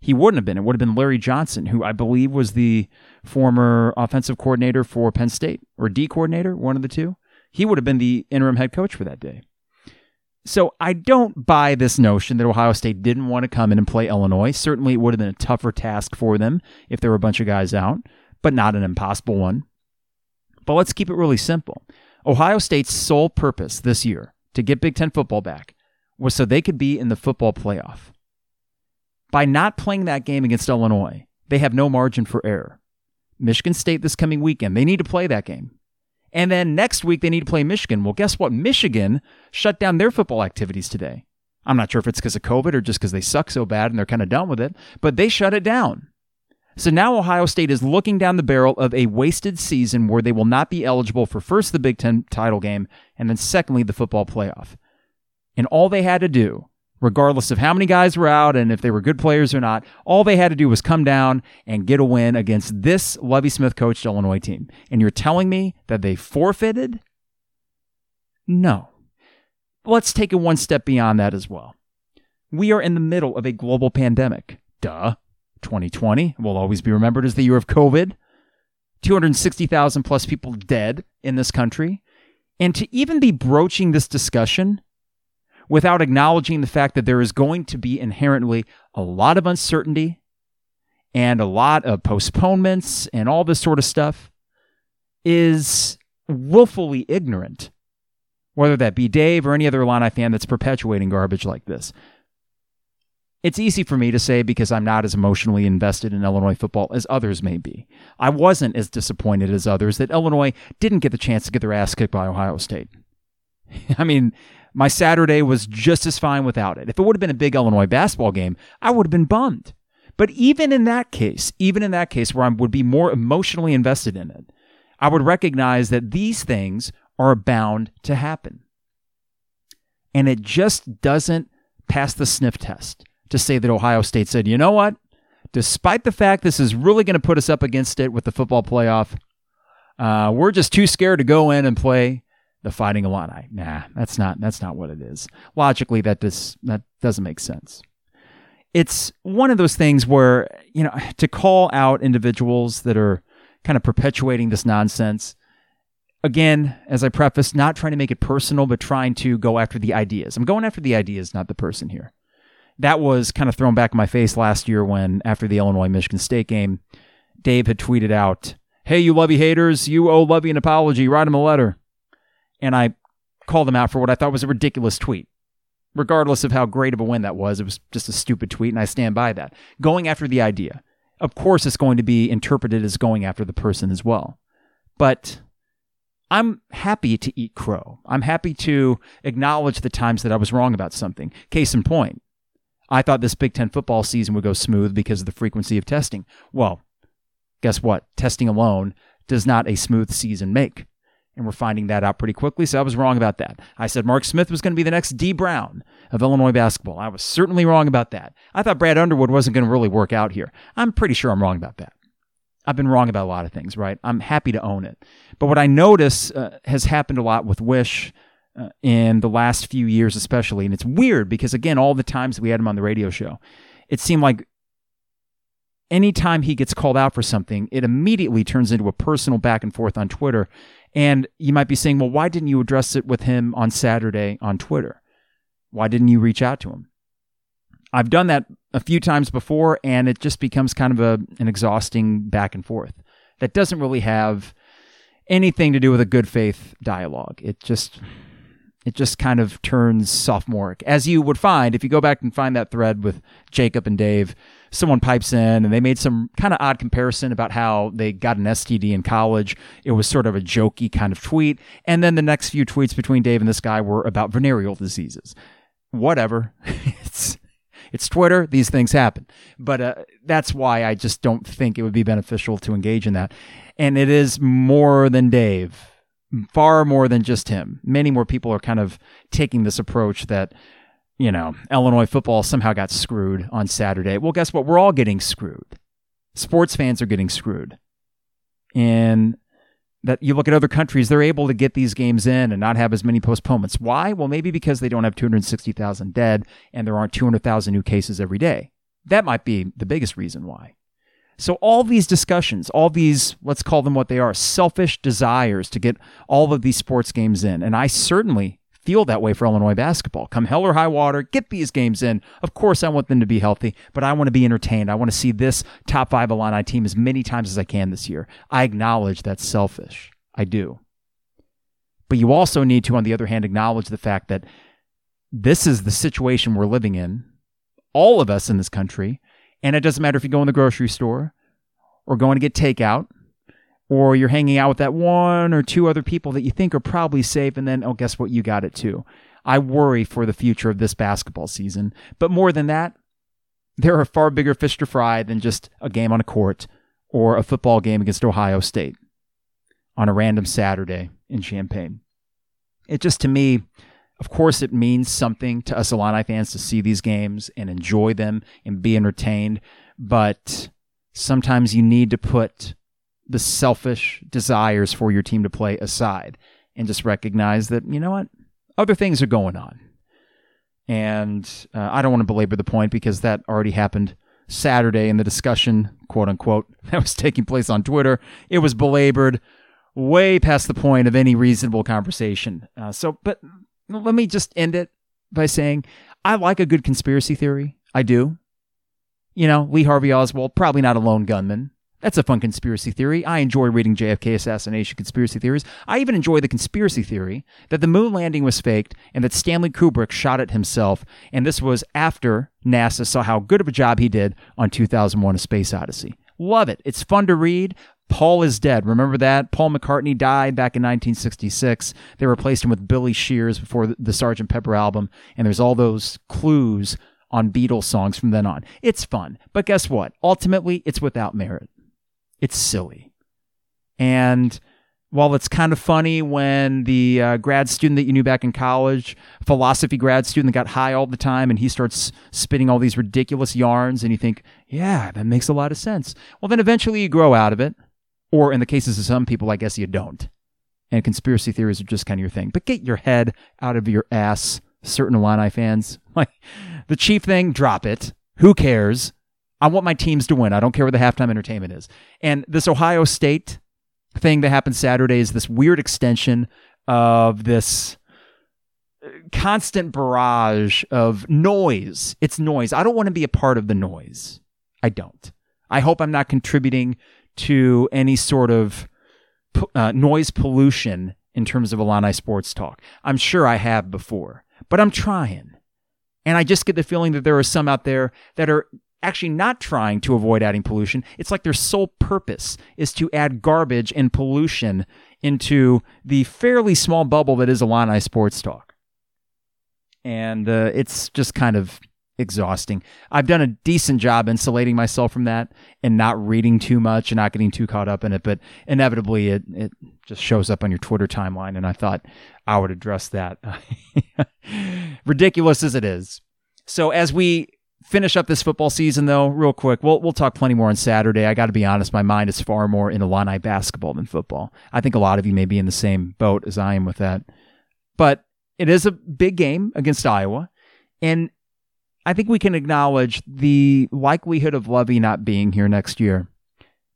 He wouldn't have been. It would have been Larry Johnson, who I believe was the former offensive coordinator for Penn State or D coordinator, one of the two. He would have been the interim head coach for that day. So I don't buy this notion that Ohio State didn't want to come in and play Illinois. Certainly, it would have been a tougher task for them if there were a bunch of guys out, but not an impossible one. But let's keep it really simple. Ohio State's sole purpose this year to get Big Ten football back was so they could be in the football playoff. By not playing that game against Illinois, they have no margin for error. Michigan State this coming weekend, they need to play that game. And then next week, they need to play Michigan. Well, guess what? Michigan shut down their football activities today. I'm not sure if it's because of COVID or just because they suck so bad and they're kind of done with it, but they shut it down. So now Ohio State is looking down the barrel of a wasted season where they will not be eligible for first the Big Ten title game and then secondly the football playoff. And all they had to do, regardless of how many guys were out and if they were good players or not, all they had to do was come down and get a win against this Lovie Smith coached Illinois team. And you're telling me that they forfeited? No. Let's take it one step beyond that as well. We are in the middle of a global pandemic. Duh. 2020 will always be remembered as the year of COVID. 260,000 plus people dead in this country. And to even be broaching this discussion without acknowledging the fact that there is going to be inherently a lot of uncertainty and a lot of postponements and all this sort of stuff is willfully ignorant, whether that be Dave or any other Illini fan that's perpetuating garbage like this. It's easy for me to say because I'm not as emotionally invested in Illinois football as others may be. I wasn't as disappointed as others that Illinois didn't get the chance to get their ass kicked by Ohio State. I mean, my Saturday was just as fine without it. If it would have been a big Illinois basketball game, I would have been bummed. But even in that case, even in that case where I would be more emotionally invested in it, I would recognize that these things are bound to happen. And it just doesn't pass the sniff test to say that Ohio State said, you know what? Despite the fact this is really going to put us up against it with the football playoff, uh, we're just too scared to go in and play the Fighting Illini. Nah, that's not that's not what it is. Logically, that does that doesn't make sense. It's one of those things where you know to call out individuals that are kind of perpetuating this nonsense. again, as I preface, not trying to make it personal, but trying to go after the ideas. I'm going after the ideas, not the person here. That was kind of thrown back in my face last year when, after the Illinois Michigan State game, Dave had tweeted out, Hey, you Lovie haters, you owe Lovie an apology, write him a letter. And I called him out for what I thought was a ridiculous tweet. Regardless of how great of a win that was, it was just a stupid tweet, and I stand by that. Going after the idea. Of course, it's going to be interpreted as going after the person as well. But I'm happy to eat crow. I'm happy to acknowledge the times that I was wrong about something. Case in point, I thought this Big Ten football season would go smooth because of the frequency of testing. Well, guess what? Testing alone does not a smooth season make. And we're finding that out pretty quickly. So I was wrong about that. I said Mark Smith was going to be the next Dee Brown of Illinois basketball. I was certainly wrong about that. I thought Brad Underwood wasn't going to really work out here. I'm pretty sure I'm wrong about that. I've been wrong about a lot of things, right? I'm happy to own it. But what I notice uh, has happened a lot with Wish uh, in the last few years, especially. And it's weird because, again, all the times we had him on the radio show, it seemed like anytime he gets called out for something, it immediately turns into a personal back and forth on Twitter. And you might be saying, well, why didn't you address it with him on Saturday on Twitter? Why didn't you reach out to him? I've done that a few times before, and it just becomes kind of a, an exhausting back and forth that doesn't really have anything to do with a good faith dialogue. It just it just kind of turns sophomoric, as you would find if you go back and find that thread with Jacob and Dave. Someone pipes in and they made some kind of odd comparison about how they got an STD in college. It was sort of a jokey kind of tweet. And then the next few tweets between Dave and this guy were about venereal diseases. Whatever. it's it's Twitter. These things happen. But uh, that's why I just don't think it would be beneficial to engage in that. And it is more than Dave, far more than just him. Many more people are kind of taking this approach that, you know, Illinois football somehow got screwed on Saturday. Well, guess what? We're all getting screwed. Sports fans are getting screwed. And that you look at other countries, they're able to get these games in and not have as many postponements. Why? Well, maybe because they don't have 260,000 dead and there aren't 200,000 new cases every day. That might be the biggest reason why. So, all these discussions, all these, let's call them what they are, selfish desires to get all of these sports games in. And I certainly feel that way for Illinois basketball. Come hell or high water, get these games in. Of course, I want them to be healthy, but I want to be entertained. I want to see this top five Illini team as many times as I can this year. I acknowledge that's selfish. I do. But you also need to, on the other hand, acknowledge the fact that this is the situation we're living in, all of us in this country. And it doesn't matter if you go in the grocery store or going to get takeout or you're hanging out with that one or two other people that you think are probably safe, and then, oh, guess what? You got it too. I worry for the future of this basketball season. But more than that, there are far bigger fish to fry than just a game on a court or a football game against Ohio State on a random Saturday in Champaign. It just, to me, of course, it means something to us Illini fans to see these games and enjoy them and be entertained. But sometimes you need to put the selfish desires for your team to play aside and just recognize that, you know what, other things are going on. And uh, I don't want to belabor the point because that already happened Saturday in the discussion, quote unquote, that was taking place on Twitter. It was belabored way past the point of any reasonable conversation. Uh, so, but let me just end it by saying I like a good conspiracy theory. I do. You know, Lee Harvey Oswald, probably not a lone gunman. That's a fun conspiracy theory. I enjoy reading JFK assassination conspiracy theories. I even enjoy the conspiracy theory that the moon landing was faked and that Stanley Kubrick shot it himself. And this was after NASA saw how good of a job he did on 2001 A Space Odyssey. Love it. It's fun to read. Paul is dead. Remember that? Paul McCartney died back in 1966. They replaced him with Billy Shears before the Sgt. Pepper album. And there's all those clues on Beatles songs from then on. It's fun. But guess what? Ultimately, it's without merit. It's silly. And while it's kind of funny when the uh, grad student that you knew back in college, philosophy grad student that got high all the time, and he starts spitting all these ridiculous yarns, and you think, yeah, that makes a lot of sense. Well, then eventually you grow out of it. Or in the cases of some people, I guess you don't. And conspiracy theories are just kind of your thing. But get your head out of your ass, certain Illini fans. Like, the chief thing, drop it. Who cares? I want my teams to win. I don't care what the halftime entertainment is. And this Ohio State thing that happened Saturday is this weird extension of this uh, constant barrage of noise. It's noise. I don't want to be a part of the noise. I don't. I hope I'm not contributing to any sort of uh, noise pollution in terms of Illini sports talk. I'm sure I have before, but I'm trying. And I just get the feeling that there are some out there that are actually not trying to avoid adding pollution. It's like their sole purpose is to add garbage and pollution into the fairly small bubble that is Illini sports talk. And uh, it's just kind of exhausting. I've done a decent job insulating myself from that and not reading too much and not getting too caught up in it, but inevitably it, it just shows up on your Twitter timeline. And I thought I would address that. Ridiculous as it is. So as we finish up this football season, though, real quick, we'll we'll talk plenty more on Saturday. I got to be honest, my mind is far more in Illini basketball than football. I think a lot of you may be in the same boat as I am with that, but it is a big game against Iowa, and I think we can acknowledge the likelihood of Lovie not being here next year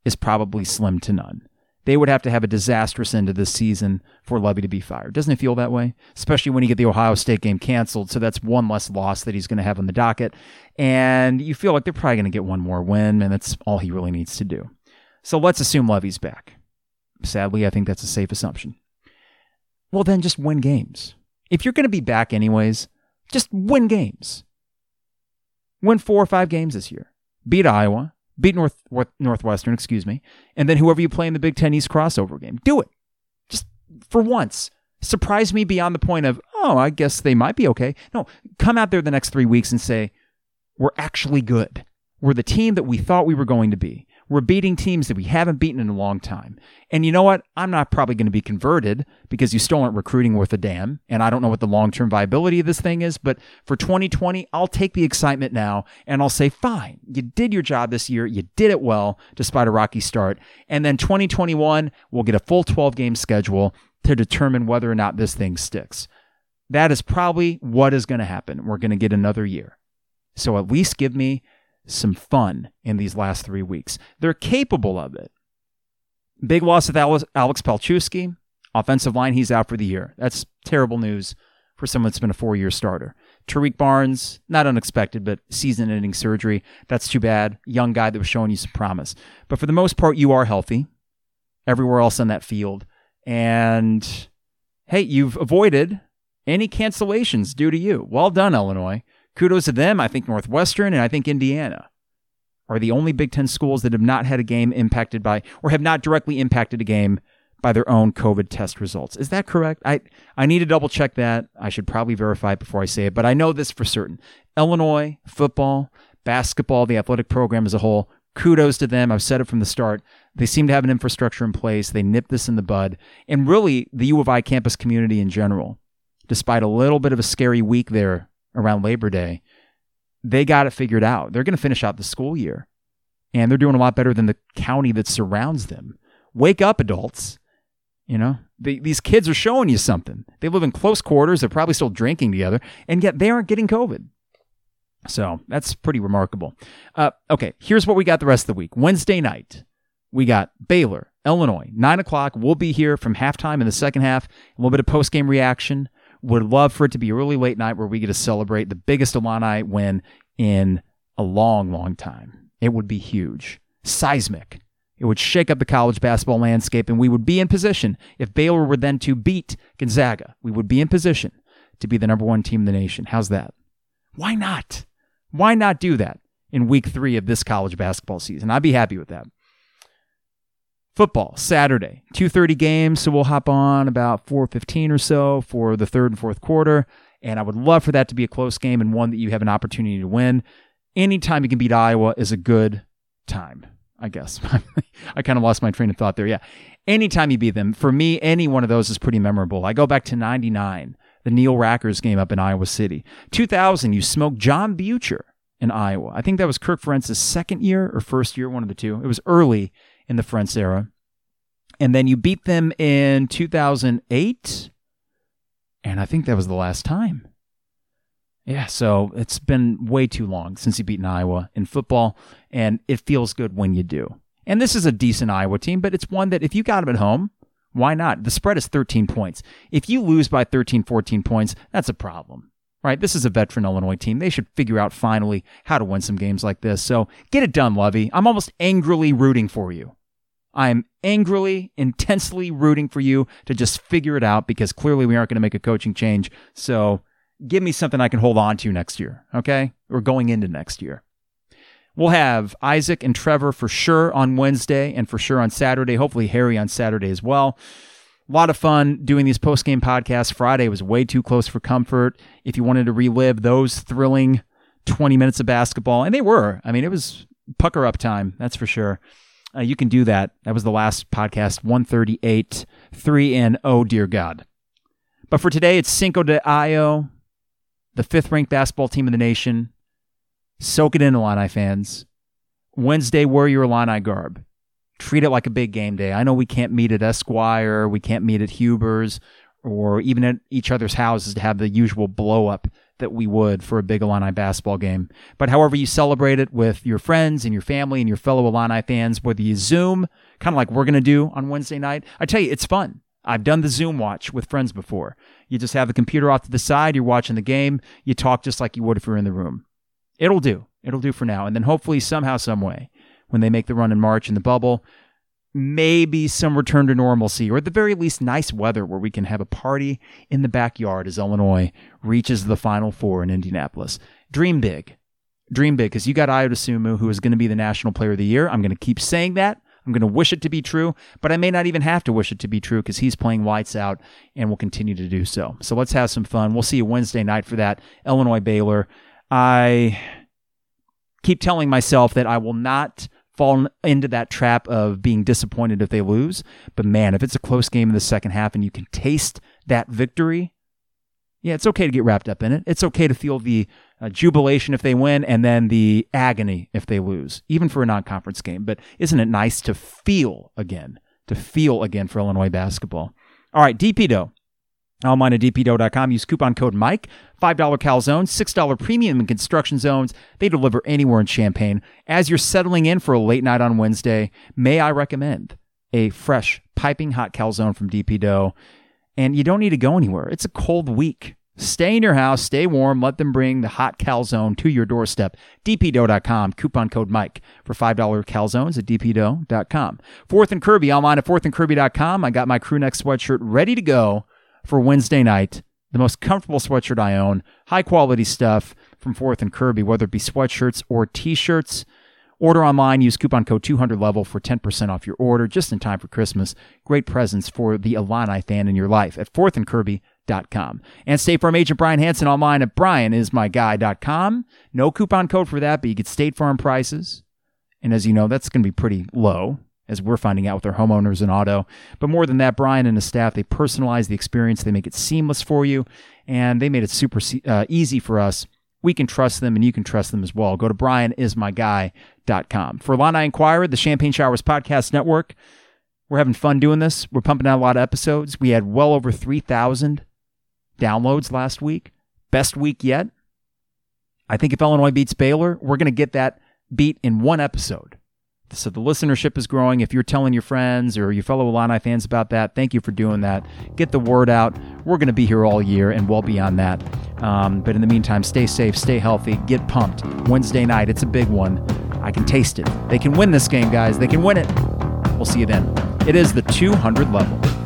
is probably slim to none. They would have to have a disastrous end to this season for Lovie to be fired. Doesn't it feel that way? Especially when you get the Ohio State game canceled. So that's one less loss that he's going to have on the docket. And you feel like they're probably going to get one more win, and that's all he really needs to do. So let's assume Lovie's back. Sadly, I think that's a safe assumption. Well, then just win games. If you're going to be back anyways, just win games. Win four or five games this year. Beat Iowa, beat North, Northwestern, excuse me, and then whoever you play in the Big Ten East crossover game. Do it. Just for once. Surprise me beyond the point of, oh, I guess they might be okay. No, come out there the next three weeks and say, we're actually good. We're the team that we thought we were going to be. We're beating teams that we haven't beaten in a long time. And you know what? I'm not probably going to be converted because you still aren't recruiting worth a damn. And I don't know what the long term viability of this thing is. But for 2020, I'll take the excitement now and I'll say, fine, you did your job this year. You did it well despite a rocky start. And then 2021, we'll get a full 12 game schedule to determine whether or not this thing sticks. That is probably what is going to happen. We're going to get another year. So at least give me some fun in these last three weeks. They're capable of it. Big loss with Alex, Alex Palczewski. Offensive line, he's out for the year. That's terrible news for someone that's been a four year starter. Tarique Barnes, not unexpected, but season ending surgery. That's too bad. Young guy that was showing you some promise. But for the most part, you are healthy everywhere else on that field. And hey, you've avoided any cancellations due to you. Well done, Illinois kudos to them. I think Northwestern and I think Indiana are the only Big Ten schools that have not had a game impacted by or have not directly impacted a game by their own COVID test results. Is that correct? I, I need to double check that. I should probably verify it before I say it, but I know this for certain. Illinois, football, basketball, the athletic program as a whole, kudos to them. I've said it from the start. They seem to have an infrastructure in place. They nip this in the bud. And really, the U of I campus community in general, despite a little bit of a scary week there around Labor Day, they got it figured out. They're going to finish out the school year, and they're doing a lot better than the county that surrounds them. Wake up, adults. You know, these kids are showing you something. They live in close quarters. They're probably still drinking together, and yet they aren't getting COVID. So that's pretty remarkable. Uh, okay, here's what we got the rest of the week. Wednesday night, we got Baylor, Illinois, 9 o'clock. We'll be here from halftime in the second half. A little bit of post game reaction. Would love for it to be a really late night where we get to celebrate the biggest Illini win in a long, long time. It would be huge, seismic. It would shake up the college basketball landscape, and we would be in position if Baylor were then to beat Gonzaga. We would be in position to be the number one team in the nation. How's that? Why not? Why not do that in week three of this college basketball season? I'd be happy with that. Football Saturday, 2:30 games, so we'll hop on about 4:15 or so for the third and fourth quarter, and I would love for that to be a close game and one that you have an opportunity to win. Anytime you can beat Iowa is a good time, I guess. I kind of lost my train of thought there. Yeah. Anytime you beat them, for me, any one of those is pretty memorable. I go back to 99, the Neil Rackers game up in Iowa City. 2000, you smoked John Butcher in Iowa. I think that was Kirk Ferentz's second year or first year, one of the two. It was early in the Ferentz era. And then you beat them in 2008. And I think that was the last time. Yeah, so it's been way too long since you beat Iowa in football, and it feels good when you do. And this is a decent Iowa team, but it's one that if you got them at home, why not? The spread is 13 points. If you lose by 13, 14 points, that's a problem, right? This is a veteran Illinois team. They should figure out finally how to win some games like this. So get it done, Lovie. I'm almost angrily rooting for you. I'm angrily, intensely rooting for you to just figure it out because clearly we aren't going to make a coaching change. So give me something I can hold on to next year, okay? Or going into next year. We'll have Isaac and Trevor for sure on Wednesday and for sure on Saturday. Hopefully, Harry on Saturday as well. A lot of fun doing these post game podcasts. Friday was way too close for comfort. If you wanted to relive those thrilling 20 minutes of basketball, and they were, I mean, it was pucker up time, that's for sure. Uh, you can do that. That was the last podcast, 138, 3 and oh, dear God. But for today, it's Cinco de Ayo, the fifth ranked basketball team in the nation. Soak it in, Illini fans. Wednesday, wear your Illini garb. Treat it like a big game day. I know we can't meet at Esquire, we can't meet at Huber's, or even at each other's houses to have the usual blow up that we would for a big Illini basketball game. But however you celebrate it with your friends and your family and your fellow Illini fans, whether you Zoom, kind of like we're going to do on Wednesday night, I tell you, it's fun. I've done the Zoom watch with friends before. You just have the computer off to the side, you're watching the game, you talk just like you would if you're in the room it'll do. It'll do for now. And then hopefully, somehow, some way, when they make the run in March in the bubble, maybe some return to normalcy, or at the very least, nice weather where we can have a party in the backyard as Illinois reaches the Final Four in Indianapolis. Dream big. Dream big, because you got Ayo Dosunmu, who is going to be the National Player of the Year. I'm going to keep saying that. I'm going to wish it to be true, but I may not even have to wish it to be true because he's playing lights out and will continue to do so. So let's have some fun. We'll see you Wednesday night for that. Illinois Baylor. I keep telling myself that I will not fall into that trap of being disappointed if they lose. But man, if it's a close game in the second half and you can taste that victory, yeah, it's okay to get wrapped up in it. It's okay to feel the uh, jubilation if they win and then the agony if they lose, even for a non conference game. But isn't it nice to feel again? To feel again for Illinois basketball. All right, DP Dough. Online at dpdough.com. Use coupon code Mike. $5 calzones, $6 premium in construction zones. They deliver anywhere in Champaign. As you're settling in for a late night on Wednesday, may I recommend a fresh, piping hot calzone from DP Dough. And you don't need to go anywhere. It's a cold week. Stay in your house, stay warm, let them bring the hot calzone to your doorstep. dpdough.com, coupon code Mike for $5 calzones at dpdough.com. Fourth and Kirby, online at fourthandkirby.com. I got my crew neck sweatshirt ready to go for Wednesday night. The most comfortable sweatshirt I own, high quality stuff from Fourth and Kirby, whether it be sweatshirts or t shirts. Order online, use coupon code 200level for 10% off your order just in time for Christmas. Great presents for the Illini fan in your life at fourthandkirby.com. And State Farm agent Brian Hanson online at brianismyguy.com. No coupon code for that, but you get State Farm prices. And as you know, that's going to be pretty low as we're finding out with our homeowners and auto. But more than that, Brian and his staff, they personalize the experience. They make it seamless for you, and they made it super uh, easy for us. We can trust them, and you can trust them as well. Go to brianismyguy.com. For Illini Inquirer, the Champagne Showers Podcast Network, we're having fun doing this. We're pumping out a lot of episodes. We had well over 3,000 downloads last week. Best week yet. I think if Illinois beats Baylor, we're going to get that beat in one episode. So the listenership is growing. If you're telling your friends or your fellow Illini fans about that, thank you for doing that. Get the word out. We're going to be here all year and well beyond that. Um, but in the meantime, stay safe, stay healthy, get pumped. Wednesday night, it's a big one. I can taste it. They can win this game, guys. They can win it. We'll see you then. It is the 200 level.